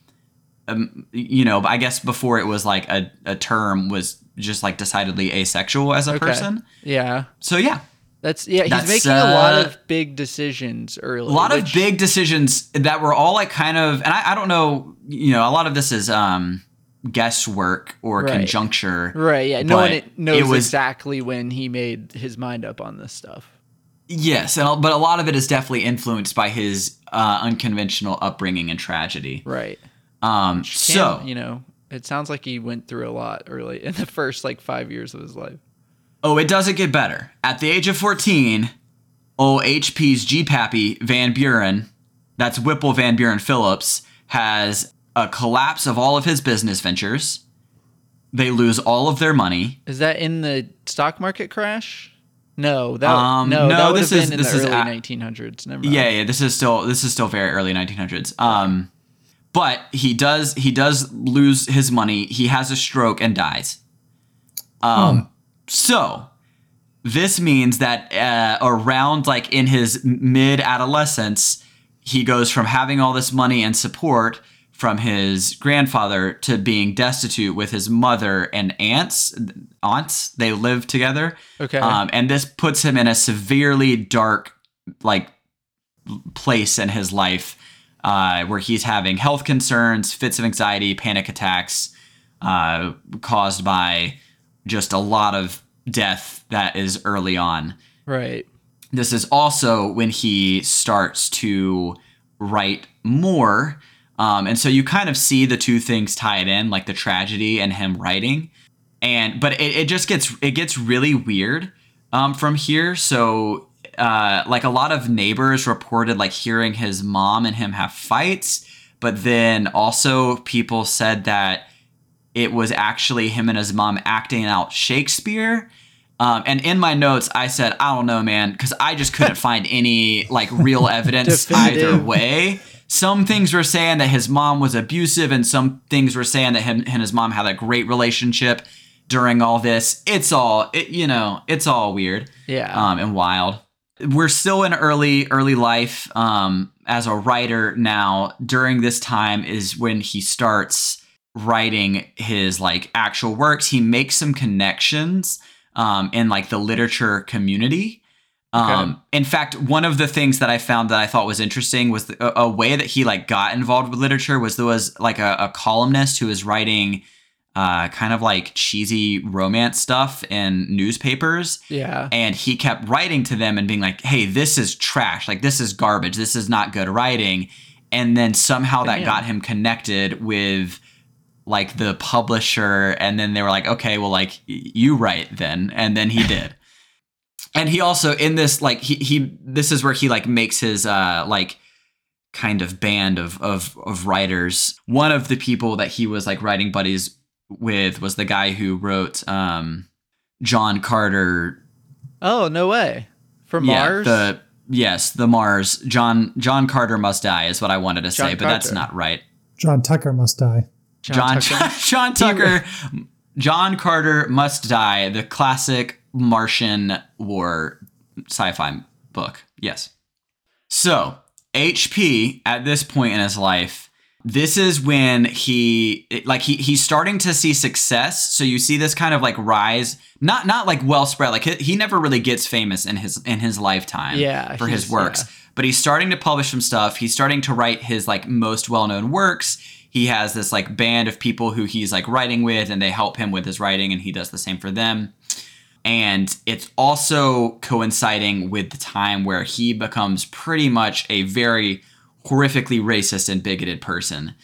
Speaker 1: um, you know, I guess before it was like a, a term was just like decidedly asexual as a
Speaker 2: Okay.
Speaker 1: person.
Speaker 2: Yeah.
Speaker 1: So yeah,
Speaker 2: That's yeah. He's
Speaker 1: That's,
Speaker 2: making a lot
Speaker 1: uh,
Speaker 2: of big decisions early.
Speaker 1: a lot of big decisions that were all like kind of and I, I don't know you know a lot of this is um guesswork or
Speaker 2: Right.
Speaker 1: conjuncture.
Speaker 2: Right. Yeah. No one knows
Speaker 1: it was-
Speaker 2: exactly when he made his mind up on this stuff.
Speaker 1: Yes, and, but a lot of it is definitely influenced by his uh, unconventional upbringing and tragedy.
Speaker 2: Right.
Speaker 1: Um,
Speaker 2: Cam,
Speaker 1: so,
Speaker 2: you know, it sounds like he went through a lot early in the first like five years of his life.
Speaker 1: oh, it doesn't get better. At the age of 14, old HP's G Pappy Van Buren, that's Whipple Van Buren Phillips, has a collapse of all of his business ventures. They lose all of their money.
Speaker 2: Is that in the stock market crash? No, that
Speaker 1: Um,
Speaker 2: no,
Speaker 1: no,
Speaker 2: that
Speaker 1: this is-
Speaker 2: been in
Speaker 1: this
Speaker 2: the
Speaker 1: is
Speaker 2: early
Speaker 1: a-
Speaker 2: 1900s. Never mind.
Speaker 1: Yeah, yeah, this is still this is still very early 1900s. Um, but he does he does lose his money. He has a stroke and dies. Um, so this means that uh, around like in his mid adolescence, he goes from having all this money and support from his grandfather to being destitute with his mother and aunts. Aunts they live together.
Speaker 2: Okay.
Speaker 1: Um, and this puts him in a severely dark, like, place in his life uh, where he's having health concerns, fits of anxiety, panic attacks uh, caused by just a lot of death that is early on.
Speaker 2: right.
Speaker 1: This is also when he starts to write more. Um, and so you kind of see the two things tied in, like the tragedy and him writing. And but it, it just gets it gets really weird um, from here. So uh, like a lot of neighbors reported like hearing his mom and him have fights, but then also people said that it was actually him and his mom acting out Shakespeare. Um, and in my notes, I said, I don't know, man, because I just couldn't find any like real evidence either way. Some things were saying that his mom was abusive, and some things were saying that him and his mom had a great relationship during all this. It's all, it, you know, it's all weird
Speaker 2: Yeah.
Speaker 1: um, and wild. We're still in early early life um, as a writer now. During this time is when he starts writing his like actual works. He makes some connections um, in like the literature community. Um, In fact, one of the things that I found that I thought was interesting was the, a, a way that he like got involved with literature was there was like a, a columnist who was writing uh, kind of like cheesy romance stuff in newspapers.
Speaker 2: Yeah.
Speaker 1: and he kept writing to them and being like hey this is trash. Like this is garbage. This is not good writing. And then somehow that got him connected with like the publisher. And then they were like okay well like you write then. And then he did and he also in this like he he this is where he like makes his uh like kind of band of of of writers one of the people that he was like writing buddies with was the guy who wrote um John Carter
Speaker 2: Oh no way. For Mars.
Speaker 1: the yes, the Mars. John John Carter must die is what I wanted to say,
Speaker 2: John
Speaker 1: but that's not right.
Speaker 3: John Tucker must die.
Speaker 1: John
Speaker 2: Tucker.
Speaker 1: John Tucker John Carter must die, the classic Martian war sci-fi book. Yes. So, HP at this point in his life this is when he like he he's starting to see success so you see this kind of like rise not not like well spread like he, he never really gets famous in his in his lifetime
Speaker 2: Yeah,
Speaker 1: for his works
Speaker 2: yeah.
Speaker 1: but he's starting to publish some stuff he's starting to write his like most well-known works he has this like band of people who he's like writing with and they help him with his writing and he does the same for them and it's also coinciding with the time where he becomes pretty much a very horrifically racist and bigoted person.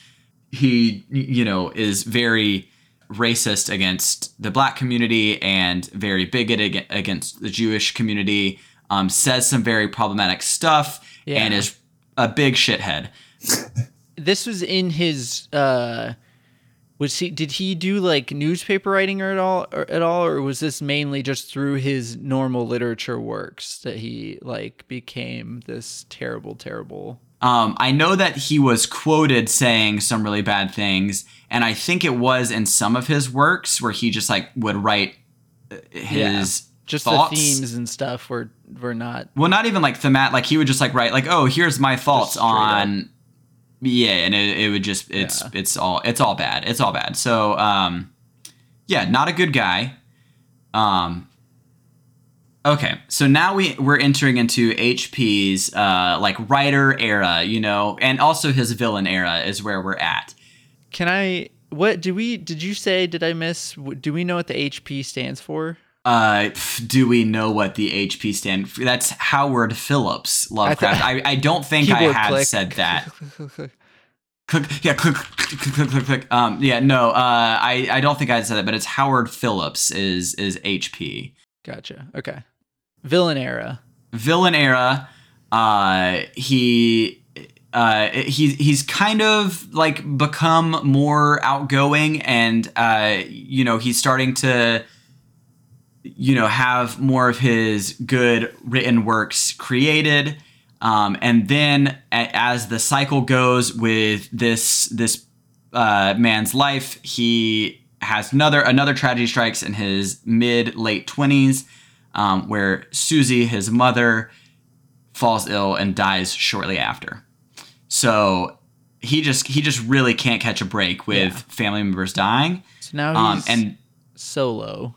Speaker 1: He, you know, is very racist against the black community and very bigoted against the Jewish community. Um, says some very problematic stuff and is a big shithead.
Speaker 2: this was in his uh was he did he do like newspaper writing or at all or at all or was this mainly just through his normal literature works that he like became this terrible terrible
Speaker 1: Um, I know that he was quoted saying some really bad things, and I think it was in some of his works where he just like would write uh, his
Speaker 2: just
Speaker 1: thoughts.
Speaker 2: the themes and stuff were were not
Speaker 1: Well, not even like themat. Like he would just like write like, oh, here's my thoughts
Speaker 2: on up.
Speaker 1: Yeah, and it, it would just it's
Speaker 2: Yeah.
Speaker 1: it's all it's all bad. It's all bad. So um, yeah, not a good guy. Um. Okay, so now we we're entering into HP's uh like writer era, you know, and also his villain era is where we're at.
Speaker 2: can i what do we? Did you say? Did I miss? Do we know what the HP stands for?
Speaker 1: Uh, do we know what the HP stand? For? That's Howard Phillips Lovecraft. I, I, don't think I had
Speaker 2: click.
Speaker 1: said that. Click, yeah, click, click, click, click, click, click. Um, yeah, no, uh, I, I don't think I said that, but it's Howard Phillips is is HP.
Speaker 2: Gotcha. Okay. Villain era.
Speaker 1: Villain era. Uh, he. Uh, he, he's kind of like become more outgoing and uh, you know he's starting to you know have more of his good written works created um, and then a- as the cycle goes with this this uh, man's life he has another another tragedy strikes in his mid late 20s um, where susie his mother falls ill and dies shortly after so he just he just really can't catch a break with
Speaker 2: Yeah.
Speaker 1: family members dying
Speaker 2: So now
Speaker 1: um,
Speaker 2: he's
Speaker 1: and
Speaker 2: solo.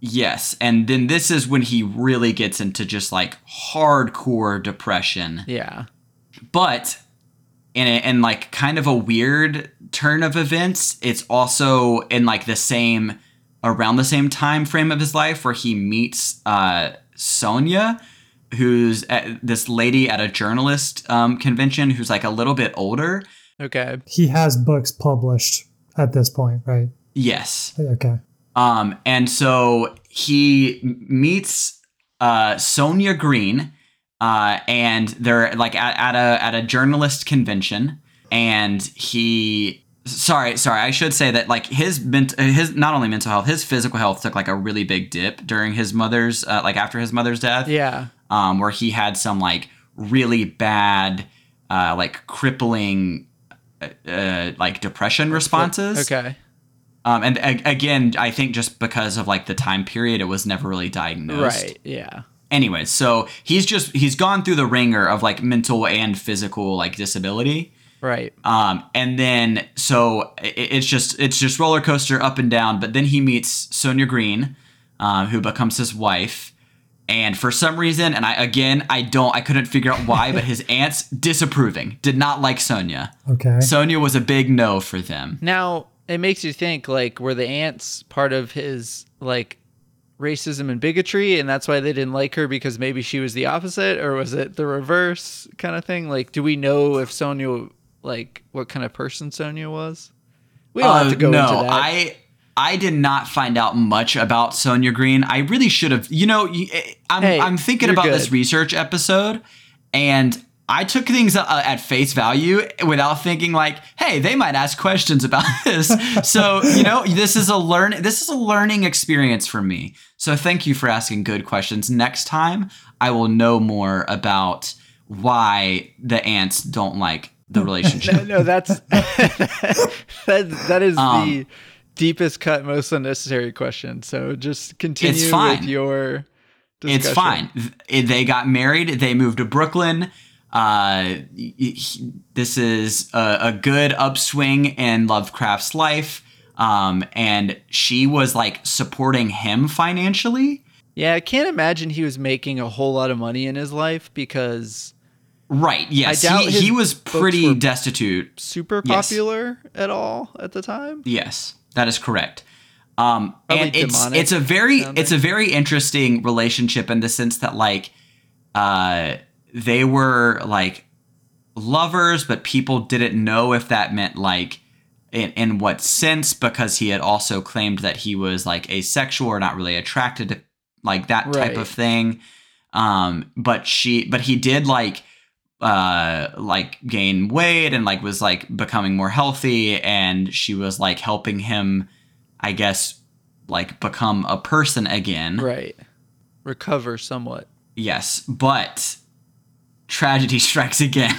Speaker 1: Yes, and then this is when he really gets into just like hardcore depression.
Speaker 2: Yeah.
Speaker 1: But in a, in like kind of a weird turn of events, it's also in like the same around the same time frame of his life where he meets uh, Sonia, who's at, this lady at a journalist um, convention who's like a little bit older.
Speaker 2: Okay.
Speaker 3: He has books published at this point, right?
Speaker 1: Yes,
Speaker 3: Okay.
Speaker 1: Um, and so he meets uh, Sonia Greene, uh, and they're like at, at a at a journalist convention, and he. Sorry, sorry. I should say that like his ment- his not only mental health, his physical health took like a really big dip during his mother's uh, like after his mother's death
Speaker 2: Yeah.
Speaker 1: um, where he had some like really bad, uh, like crippling, uh, uh, like depression responses.
Speaker 2: Okay.
Speaker 1: Um, and a- again, I think just because of like the time period, it was never really diagnosed.
Speaker 2: Right. Yeah.
Speaker 1: Anyways, so he's just he's gone through the ringer of like mental and physical like disability.
Speaker 2: Right.
Speaker 1: Um, and then so i it's just it's just roller coaster up and down. But then he meets Sonia Greene, uh, who becomes his wife. And for some reason, and I again I don't I couldn't figure out why, but his aunts disapproving, did not like Sonia.
Speaker 3: Okay.
Speaker 1: Sonia was a big no for them.
Speaker 2: Now it makes you think like were the aunts part of his like racism and bigotry and that's why they didn't like her because maybe she was the opposite or was it the reverse kind of thing like do we know if sonia like what kind of person sonia was we don't have
Speaker 1: Uh,
Speaker 2: to go
Speaker 1: no,
Speaker 2: into that
Speaker 1: I I did not find out much about Sonia Greene. I really should have. You know, eh, I'm
Speaker 2: Hey,
Speaker 1: I'm thinking about this research episode, and I took things uh, at face value without thinking like, hey, they might ask questions about this. so you know, this is a learn this is a learning experience for me. So thank you for asking good questions. Next time, I will know more about why the aunts don't like the relationship.
Speaker 2: no that's that, that is
Speaker 1: Um,
Speaker 2: the deepest cut most unnecessary question so just continue It's
Speaker 1: fine.
Speaker 2: with your discussion.
Speaker 1: It's fine. They got married. They moved to Brooklyn. Uh, y- this is a, a good upswing in Lovecraft's life. Um, and she was like supporting him financially.
Speaker 2: Yeah, I can't imagine he was making a whole lot of money in his life because
Speaker 1: Right. Yes.
Speaker 2: I doubt
Speaker 1: he, he was pretty destitute.
Speaker 2: super
Speaker 1: Yes.
Speaker 2: popular at all at the time.
Speaker 1: Yes, that is correct. Um,
Speaker 2: Probably
Speaker 1: and it's it's a very it's a very interesting relationship in the sense that like uh, they were like lovers, but people didn't know if that meant like in, in what sense because he had also claimed that he was like asexual or not really attracted to like that type of thing. Um, but she but he did like uh like gain weight and like was like becoming more healthy and she was like helping him i guess like become a person again
Speaker 2: Right. Recover somewhat.
Speaker 1: yes but tragedy strikes again.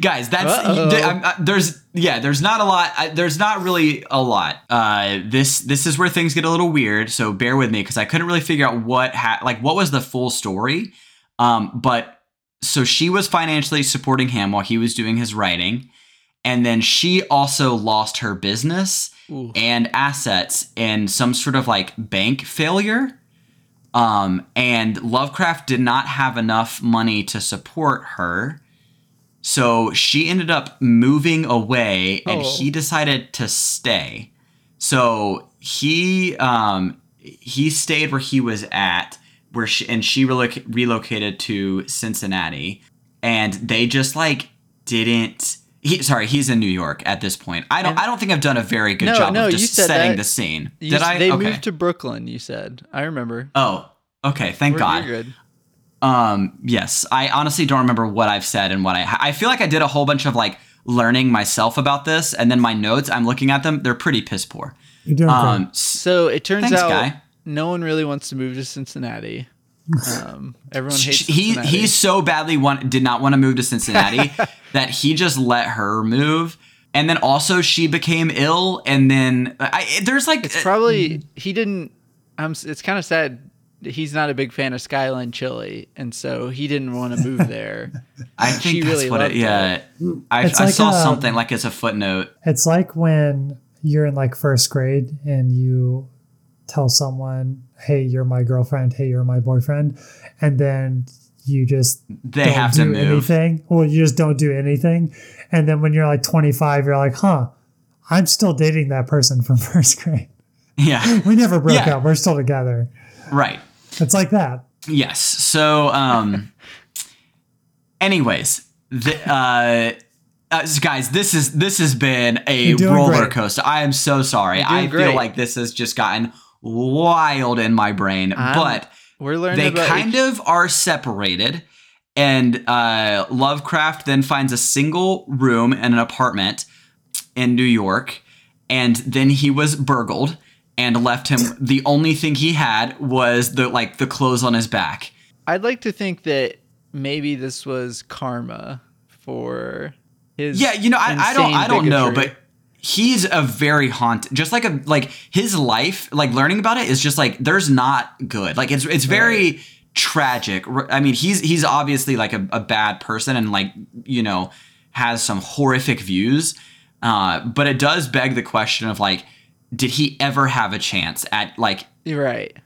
Speaker 1: Guys that's I- there's yeah there's not a lot I, there's not really a lot. Uh this this is where things get a little weird so bear with me because i couldn't really figure out what ha- like what was the full story. Um but so she was financially supporting him while he was doing his writing and then she also lost her business
Speaker 2: Ooh.
Speaker 1: and assets in some sort of like bank failure um and lovecraft did not have enough money to support her So she ended up moving away and
Speaker 2: Oh.
Speaker 1: he decided to stay. So he um he stayed where he was at where she and she reloc- relocated to Cincinnati and they just like didn't he sorry, he's in New York at this point. I don't
Speaker 2: And-
Speaker 1: I don't think I've done a very good
Speaker 2: No,
Speaker 1: job
Speaker 2: no,
Speaker 1: of
Speaker 2: you
Speaker 1: just
Speaker 2: said
Speaker 1: setting
Speaker 2: that.
Speaker 1: the scene.
Speaker 2: You
Speaker 1: Did
Speaker 2: s-
Speaker 1: I?
Speaker 2: They
Speaker 1: okay.
Speaker 2: moved to Brooklyn. You said. I remember.
Speaker 1: oh, okay. Thank
Speaker 2: We're-
Speaker 1: God.
Speaker 2: You're good.
Speaker 1: Um, yes, I honestly don't remember what I've said and what I. I feel like I did a whole bunch of like learning myself about this, and then my notes. I'm looking at them; they're pretty piss poor.
Speaker 3: You're doing
Speaker 1: Um,
Speaker 3: great.
Speaker 2: So it turns
Speaker 1: Thanks,
Speaker 2: out
Speaker 1: guy.
Speaker 2: no one really wants to move to Cincinnati. Um, everyone hates
Speaker 1: he
Speaker 2: Cincinnati.
Speaker 1: he so badly want did not want to move to Cincinnati that he just let her move, and then also she became ill, and then I there's like
Speaker 2: It's probably he didn't. I'm. It's kind of sad. He's not a big fan of Skyline Chili, and so he didn't want to move there.
Speaker 1: I
Speaker 2: she
Speaker 1: think that's
Speaker 2: really
Speaker 1: what it.
Speaker 2: loved
Speaker 1: Yeah, I, I
Speaker 3: like,
Speaker 1: saw
Speaker 3: um,
Speaker 1: something like as a footnote.
Speaker 3: It's like when you're in like first grade and you tell someone, "Hey, you're my girlfriend. Hey, you're my boyfriend," and then you just
Speaker 1: They
Speaker 3: don't
Speaker 1: have
Speaker 3: do
Speaker 1: to move.
Speaker 3: anything. Well, you just don't do anything, and then when you're like 25, you're like, "Huh, I'm still dating that person from first grade.
Speaker 1: Yeah,
Speaker 3: We never broke
Speaker 1: Yeah.
Speaker 3: up. We're still together."
Speaker 1: right.
Speaker 3: It's like that.
Speaker 1: Yes. So, um, anyways, the, uh, uh, guys, this is this has been a roller
Speaker 3: great.
Speaker 1: coaster. I am so sorry. I feel
Speaker 2: great.
Speaker 1: like this has just gotten wild in my brain,
Speaker 2: I'm
Speaker 1: but
Speaker 2: We're learning
Speaker 1: they kind of are separated. And uh, Lovecraft then finds a single room in an apartment in New York, and then he was burgled and left him. The only thing he had was the like the clothes on his back.
Speaker 2: I'd like to think that maybe this was karma for his.
Speaker 1: Yeah, you know, I, I don't, I don't know, but he's a very haunt. Just like a like his life, like learning about it is just like there's not good. Like it's it's very tragic. i mean, he's he's obviously like a, a bad person and like you know has some horrific views. Uh, but it does beg the question of like, did he ever have a chance at like
Speaker 2: right.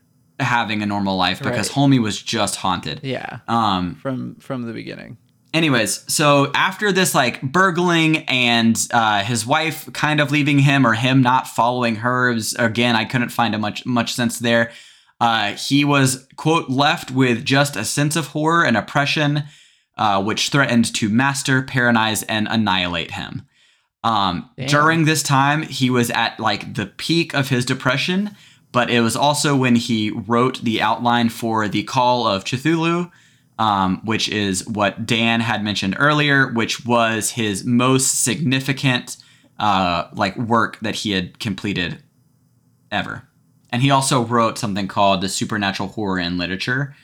Speaker 1: having a normal life? Because
Speaker 2: Right.
Speaker 1: Homie was just haunted.
Speaker 2: Yeah.
Speaker 1: Um,
Speaker 2: From from the beginning.
Speaker 1: Anyways so after this like burgling and uh, his wife kind of leaving him or him not following her was, again i couldn't find a much much sense there. Uh, he was quote left with just a sense of horror and oppression uh, which threatened to master paralyze and annihilate him. Um, during this time he was at like the peak of his depression but it was also when he wrote the outline for the call of cthulhu um, which is what Dan had mentioned earlier, which was his most significant uh, like work that he had completed ever. And he also wrote something called the Supernatural Horror in Literature,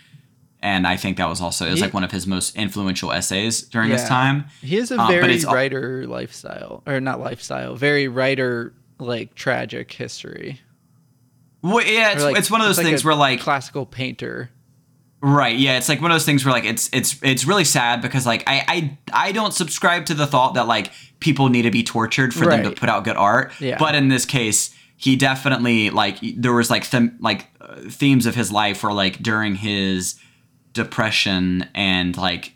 Speaker 1: and I think that was also it was
Speaker 2: He-
Speaker 1: like one of his most influential essays during this
Speaker 2: Yeah.
Speaker 1: time.
Speaker 2: He has a
Speaker 1: Uh,
Speaker 2: very writer lifestyle, or not lifestyle, very writer like tragic history.
Speaker 1: Well, yeah, it's,
Speaker 2: like-
Speaker 1: it's one of those things
Speaker 2: a
Speaker 1: where like
Speaker 2: classical painter.
Speaker 1: Right. Yeah. It's like one of those things where like it's it's it's really sad because like I I I don't subscribe to the thought that like people need to be tortured for them to put out good art.
Speaker 2: Yeah.
Speaker 1: But in this case, he definitely like there was like them like uh, themes of his life were like during his depression and like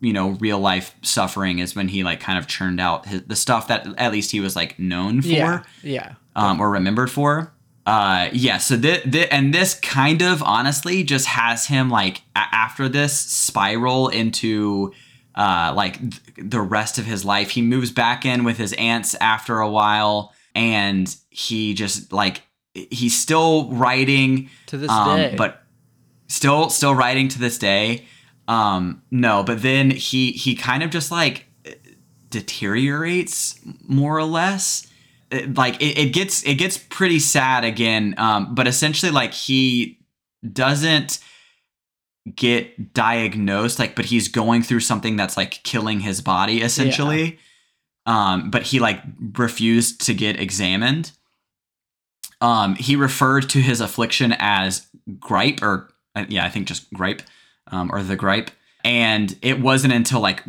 Speaker 1: you know real life suffering is when he like kind of churned out his, the stuff that at least he was like known for
Speaker 2: Yeah. Yeah.
Speaker 1: um, or remembered for. Uh, yeah. So this, and this kind of honestly just has him like a- after this spiral into uh, like th- the rest of his life. He moves back in with his aunts after a while, and he just like he's still writing
Speaker 2: To this
Speaker 1: um,
Speaker 2: day.
Speaker 1: but still still writing to this day. Um, no, but then he he kind of just like deteriorates more or less. It- like it, it gets it gets pretty sad again. Um, but essentially, like he doesn't get diagnosed like but he's going through something that's like killing his body essentially. Um but he like refused to get examined. Um he referred to his affliction as gripe or uh, yeah i think just gripe um or the gripe. And it wasn't until like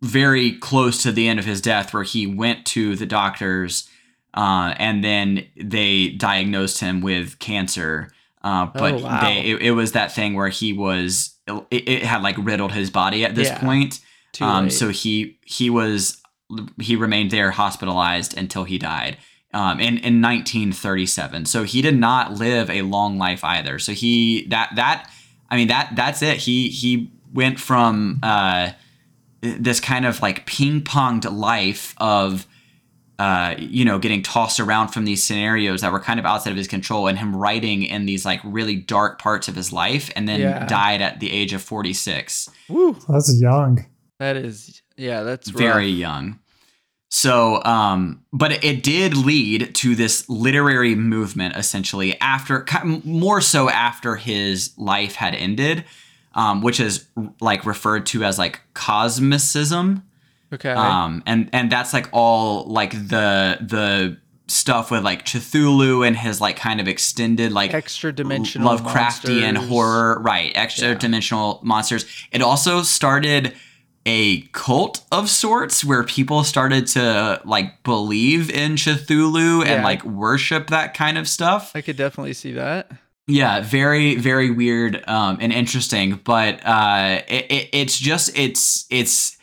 Speaker 1: very close to the end of his death where he went to the doctors uh, and then they diagnosed him with cancer uh, but
Speaker 2: wow.
Speaker 1: they it, it was that thing where he was it, it had like riddled his body at this
Speaker 2: Yeah.
Speaker 1: point Um, so he he was he remained there hospitalized until he died um, in in 1937. So he did not live a long life either. So he that that I mean that that's it. He he went from uh, this kind of like ping ponged life of uh, you know getting tossed around from these scenarios that were kind of outside of his control and him writing in these like really dark parts of his life and then
Speaker 2: Yeah.
Speaker 1: died at the age of 46
Speaker 2: Woo.
Speaker 3: That's young.
Speaker 2: That is, yeah, that's
Speaker 1: very
Speaker 2: rough.
Speaker 1: young. So, um, but it, it did lead to this literary movement essentially after, more so after his life had ended, um, which is like referred to as like cosmicism.
Speaker 2: Okay.
Speaker 1: Um, and and that's like all like the the stuff with like Cthulhu and his like kind of extended like
Speaker 2: Extra dimensional
Speaker 1: Lovecraftian
Speaker 2: monsters.
Speaker 1: horror, right? Extra dimensional monsters. It also started a cult of sorts where people started to like believe in Cthulhu and like worship that kind of stuff.
Speaker 2: I could definitely see that.
Speaker 1: Yeah, very very weird um, and interesting, but uh, it, it, it's just it's it's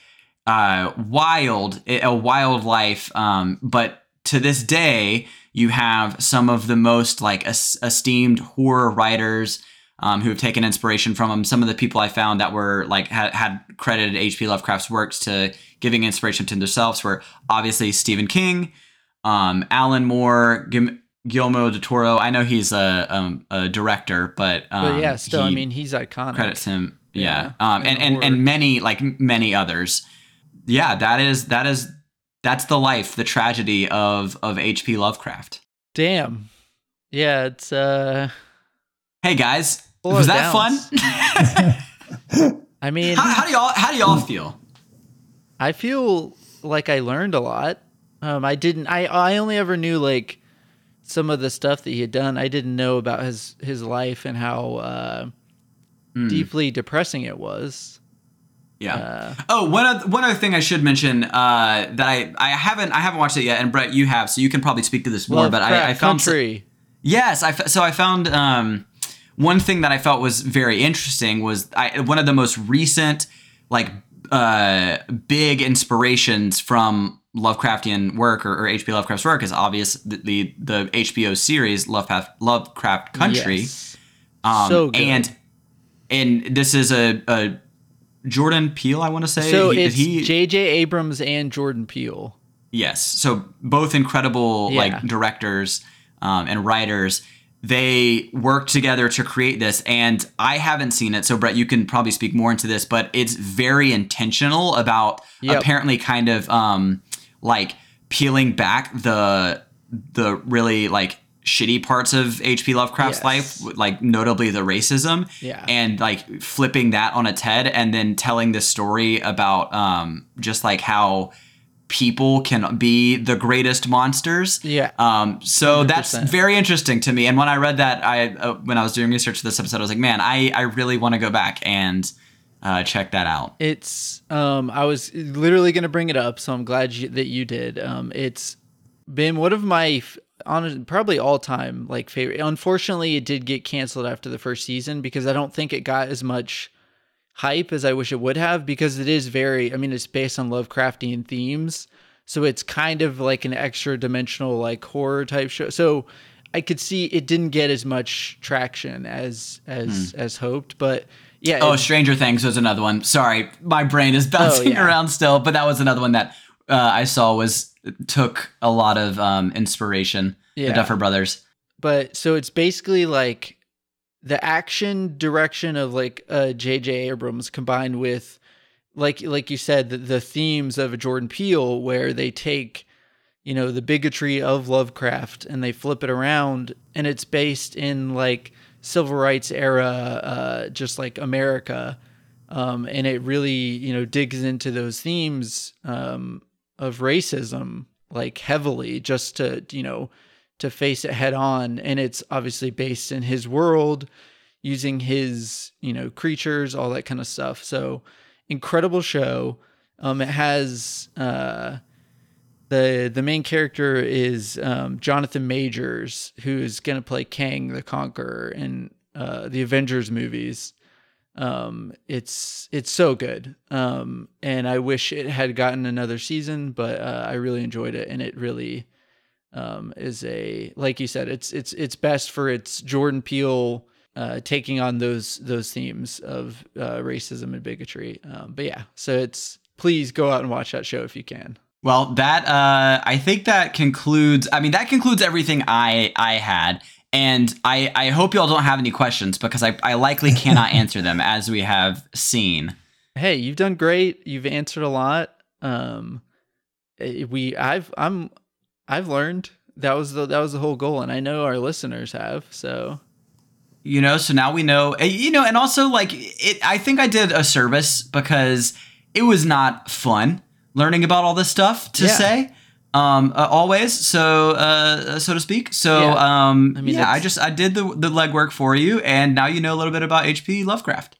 Speaker 1: uh, wild, a wild life. Um, but to this day, you have some of the most like es- esteemed horror writers um, who have taken inspiration from him. Some of the people I found that were like had, had credited H.P. Lovecraft's works to giving inspiration to themselves were obviously Stephen King, um, Alan Moore, Gim- Guillermo del Toro. I know he's a, um, a director, but um,
Speaker 2: But yeah, still, I mean, he's iconic.
Speaker 1: credits him. Yeah,
Speaker 2: Yeah,
Speaker 1: um, and and and many like many others. Yeah, that is that is that's the life, the tragedy of of H.P. Lovecraft.
Speaker 2: Damn. Yeah, it's uh.
Speaker 1: Hey guys,
Speaker 2: Full
Speaker 1: was that fun?
Speaker 2: I mean,
Speaker 1: how, how do y'all how do y'all feel?
Speaker 2: I feel like I learned a lot. Um, I didn't. I I only ever knew like some of the stuff that he had done. I didn't know about his his life and how uh,
Speaker 1: Hmm.
Speaker 2: deeply depressing it was.
Speaker 1: Yeah.
Speaker 2: Uh,
Speaker 1: Oh, one other, one other thing I should mention uh, that I, I haven't I haven't watched it yet, and Brett, you have, so you can probably speak to this more. But I, I found
Speaker 2: country.
Speaker 1: Yes, I so I found um, one thing that I felt was very interesting was I, one of the most recent like uh, big inspirations from Lovecraftian work or, or H.P. Lovecraft's work is obvious the the, the HBO series Lovecraft Lovecraft Country.
Speaker 2: Yes.
Speaker 1: Um,
Speaker 2: So good.
Speaker 1: and and this is a, a Jordan Peele, I want to say.
Speaker 2: So
Speaker 1: He-
Speaker 2: it's
Speaker 1: he,
Speaker 2: J.J. Abrams and Jordan Peele.
Speaker 1: Yes. So both incredible
Speaker 2: Yeah.
Speaker 1: like directors um, and writers. They worked together to create this, and I haven't seen it. So Brett, you can probably speak more into this, but it's very intentional about
Speaker 2: Yep.
Speaker 1: apparently kind of um, like peeling back the the really like shitty parts of H.P. Lovecraft's
Speaker 2: Yes.
Speaker 1: life, like notably the racism,
Speaker 2: Yeah.
Speaker 1: and like flipping that on its head, and then telling this story about um, just like how people can be the greatest monsters.
Speaker 2: Yeah.
Speaker 1: Um, so that's
Speaker 2: 100%.
Speaker 1: very interesting to me. And when I read that, I uh, when I was doing research for this episode, I was like, man, I I really want to go back and uh, check that out.
Speaker 2: It's um I was literally going to bring it up, so I'm glad you, that you did. Um it's been one of my f- probably all-time like favorite. Unfortunately, it did get canceled after the first season because I don't think it got as much hype as I wish it would have because it is very I mean it's based on Lovecraftian themes. So it's kind of like an extra dimensional like horror type show. So I could see it didn't get as much traction as as hmm. as hoped, but yeah,
Speaker 1: Oh, Stranger Things was another one. Sorry, my brain is oh, bouncing
Speaker 2: yeah.
Speaker 1: around still, but that was another one that uh, I saw was took a lot of um, inspiration.
Speaker 2: Yeah.
Speaker 1: The Duffer Brothers.
Speaker 2: but so it's basically like the action direction of like uh JJ Abrams combined with like like you said the, the themes of a Jordan Peele where they take you know the bigotry of Lovecraft and they flip it around and it's based in like civil rights era uh just like America um and it really you know digs into those themes um of racism like heavily just to you know to face it head on. And it's obviously based in his world using his you know creatures all that kind of stuff. So incredible show. Um it has uh the the main character is um, Jonathan Majors who's going to play Kang the Conqueror in uh the Avengers movies Um, it's it's so good. Um, and I wish it had gotten another season, but uh, I really enjoyed it, and it really um, is a like you said, it's it's it's best for its Jordan Peele uh, taking on those those themes of uh, racism and bigotry. Um, but yeah, so it's please go out and watch that show if you can.
Speaker 1: Well, that uh, I think that concludes. I mean, that concludes everything I I had, and I I hope y'all don't have any questions because I I likely cannot answer them as we have seen.
Speaker 2: Hey, you've done great. You've answered a lot. Um, eh, we I've I'm I've learned that was the that was the whole goal, and I know our listeners have. So
Speaker 1: you know so now we know eh, you know and also like it i think i did a service because it was not fun learning about all this stuff to
Speaker 2: Yeah.
Speaker 1: say um uh, always so uh so to speak so
Speaker 2: Yeah.
Speaker 1: um
Speaker 2: I mean,
Speaker 1: yeah i just i did the the legwork for you and now you know a little bit about hp lovecraft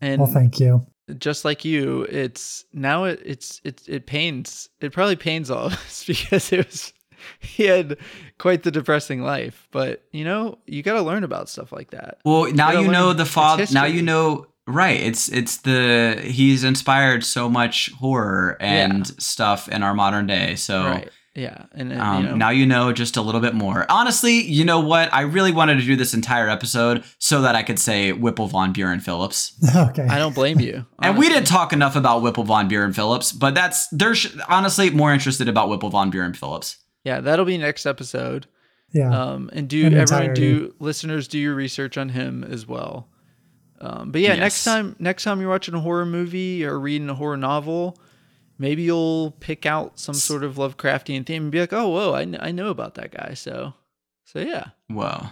Speaker 2: and
Speaker 3: Well, thank you.
Speaker 2: just like you, it's now it it's it it pains it probably pains all of us because it was he had quite the depressing life. But you know, you got to learn about stuff like that.
Speaker 1: well now
Speaker 2: gotta
Speaker 1: you know
Speaker 2: learn
Speaker 1: the father now you know right it's it's the he's inspired so much horror and stuff in our modern day so
Speaker 2: Right? Yeah, and uh,
Speaker 1: Um,
Speaker 2: you know,
Speaker 1: Now you know just a little bit more. Honestly, you know what? I really wanted to do this entire episode so that I could say Whipple Von Buren Phillips.
Speaker 3: okay.
Speaker 2: I don't blame you.
Speaker 1: And we didn't talk enough about Whipple Von Buren Phillips, but that's there's honestly more interested about Whipple Von Buren Phillips.
Speaker 2: Yeah, that'll be next episode.
Speaker 3: yeah.
Speaker 2: Um, and do
Speaker 3: In
Speaker 2: everyone
Speaker 3: entirety.
Speaker 2: do listeners do your research on him as well. Um, but yeah, next time next time you're watching a horror movie or reading a horror novel, maybe you'll pick out some sort of Lovecraftian theme and be like, oh, whoa, I, kn- I know about that guy. So, so yeah,
Speaker 1: Whoa.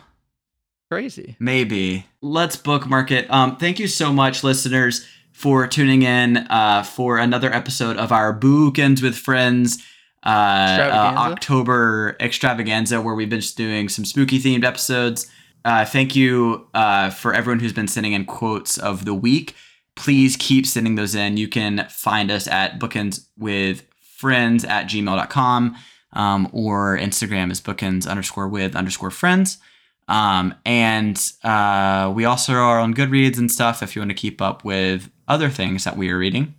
Speaker 2: crazy.
Speaker 1: Maybe. Let's bookmark it. Um, thank you so much, listeners, for tuning in uh, for another episode of our Bookends with Friends uh, uh, October extravaganza, where we've been just doing some spooky themed episodes. Uh, thank you uh, for everyone who's been sending in quotes of the week. Please keep sending those in. You can find us at bookends with friends at gmail.com um, or Instagram is bookends underscore with underscore friends. Um, and uh, we also are on Goodreads and stuff if you want to keep up with other things that we are reading.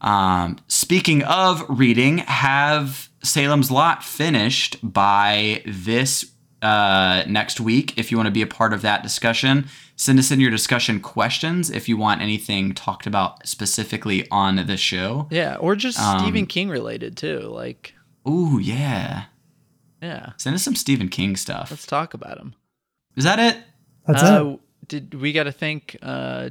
Speaker 1: Um, speaking of reading, have Salem's Lot finished by this uh, next week. If you want to be a part of that discussion, send us in your discussion questions if you want anything talked about specifically on the show.
Speaker 2: Yeah, or just
Speaker 1: Um,
Speaker 2: Stephen King related too. Like,
Speaker 1: Ooh, yeah.
Speaker 2: yeah,
Speaker 1: Send us some Stephen King stuff.
Speaker 2: let's talk about him.
Speaker 1: Is that it?
Speaker 3: That's it.
Speaker 2: uh, Did we got to thank uh,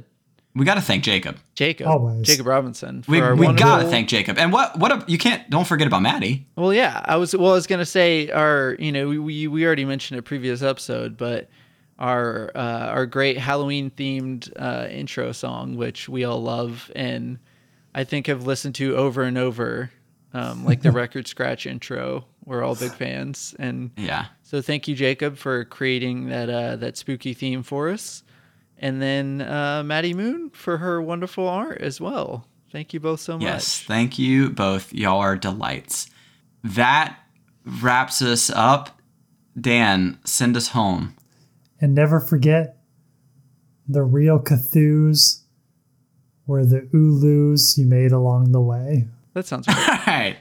Speaker 1: We got to thank Jacob.
Speaker 2: Jacob,
Speaker 3: Always.
Speaker 2: Jacob Robinson for
Speaker 1: We, we
Speaker 2: wonderful-
Speaker 1: gotta thank Jacob. And what what a, you can't don't forget about Maddie.
Speaker 2: Well, yeah, I was. Well, I was gonna say our. You know, we we, we already mentioned a previous episode, but our uh, our great Halloween themed uh, intro song, which we all love, and I think have listened to over and over, um, like the record scratch intro. We're all big fans, and
Speaker 1: Yeah.
Speaker 2: so thank you, Jacob, for creating that uh, that spooky theme for us, and then uh, Maddie Moon for her wonderful art as well. Thank you both so much.
Speaker 1: Yes. Thank you both. Y'all are delights. That wraps us up. Dan, send us home.
Speaker 3: And never forget the real Cthulhu's were the Ulus you made along the way.
Speaker 2: That sounds great.
Speaker 1: All right.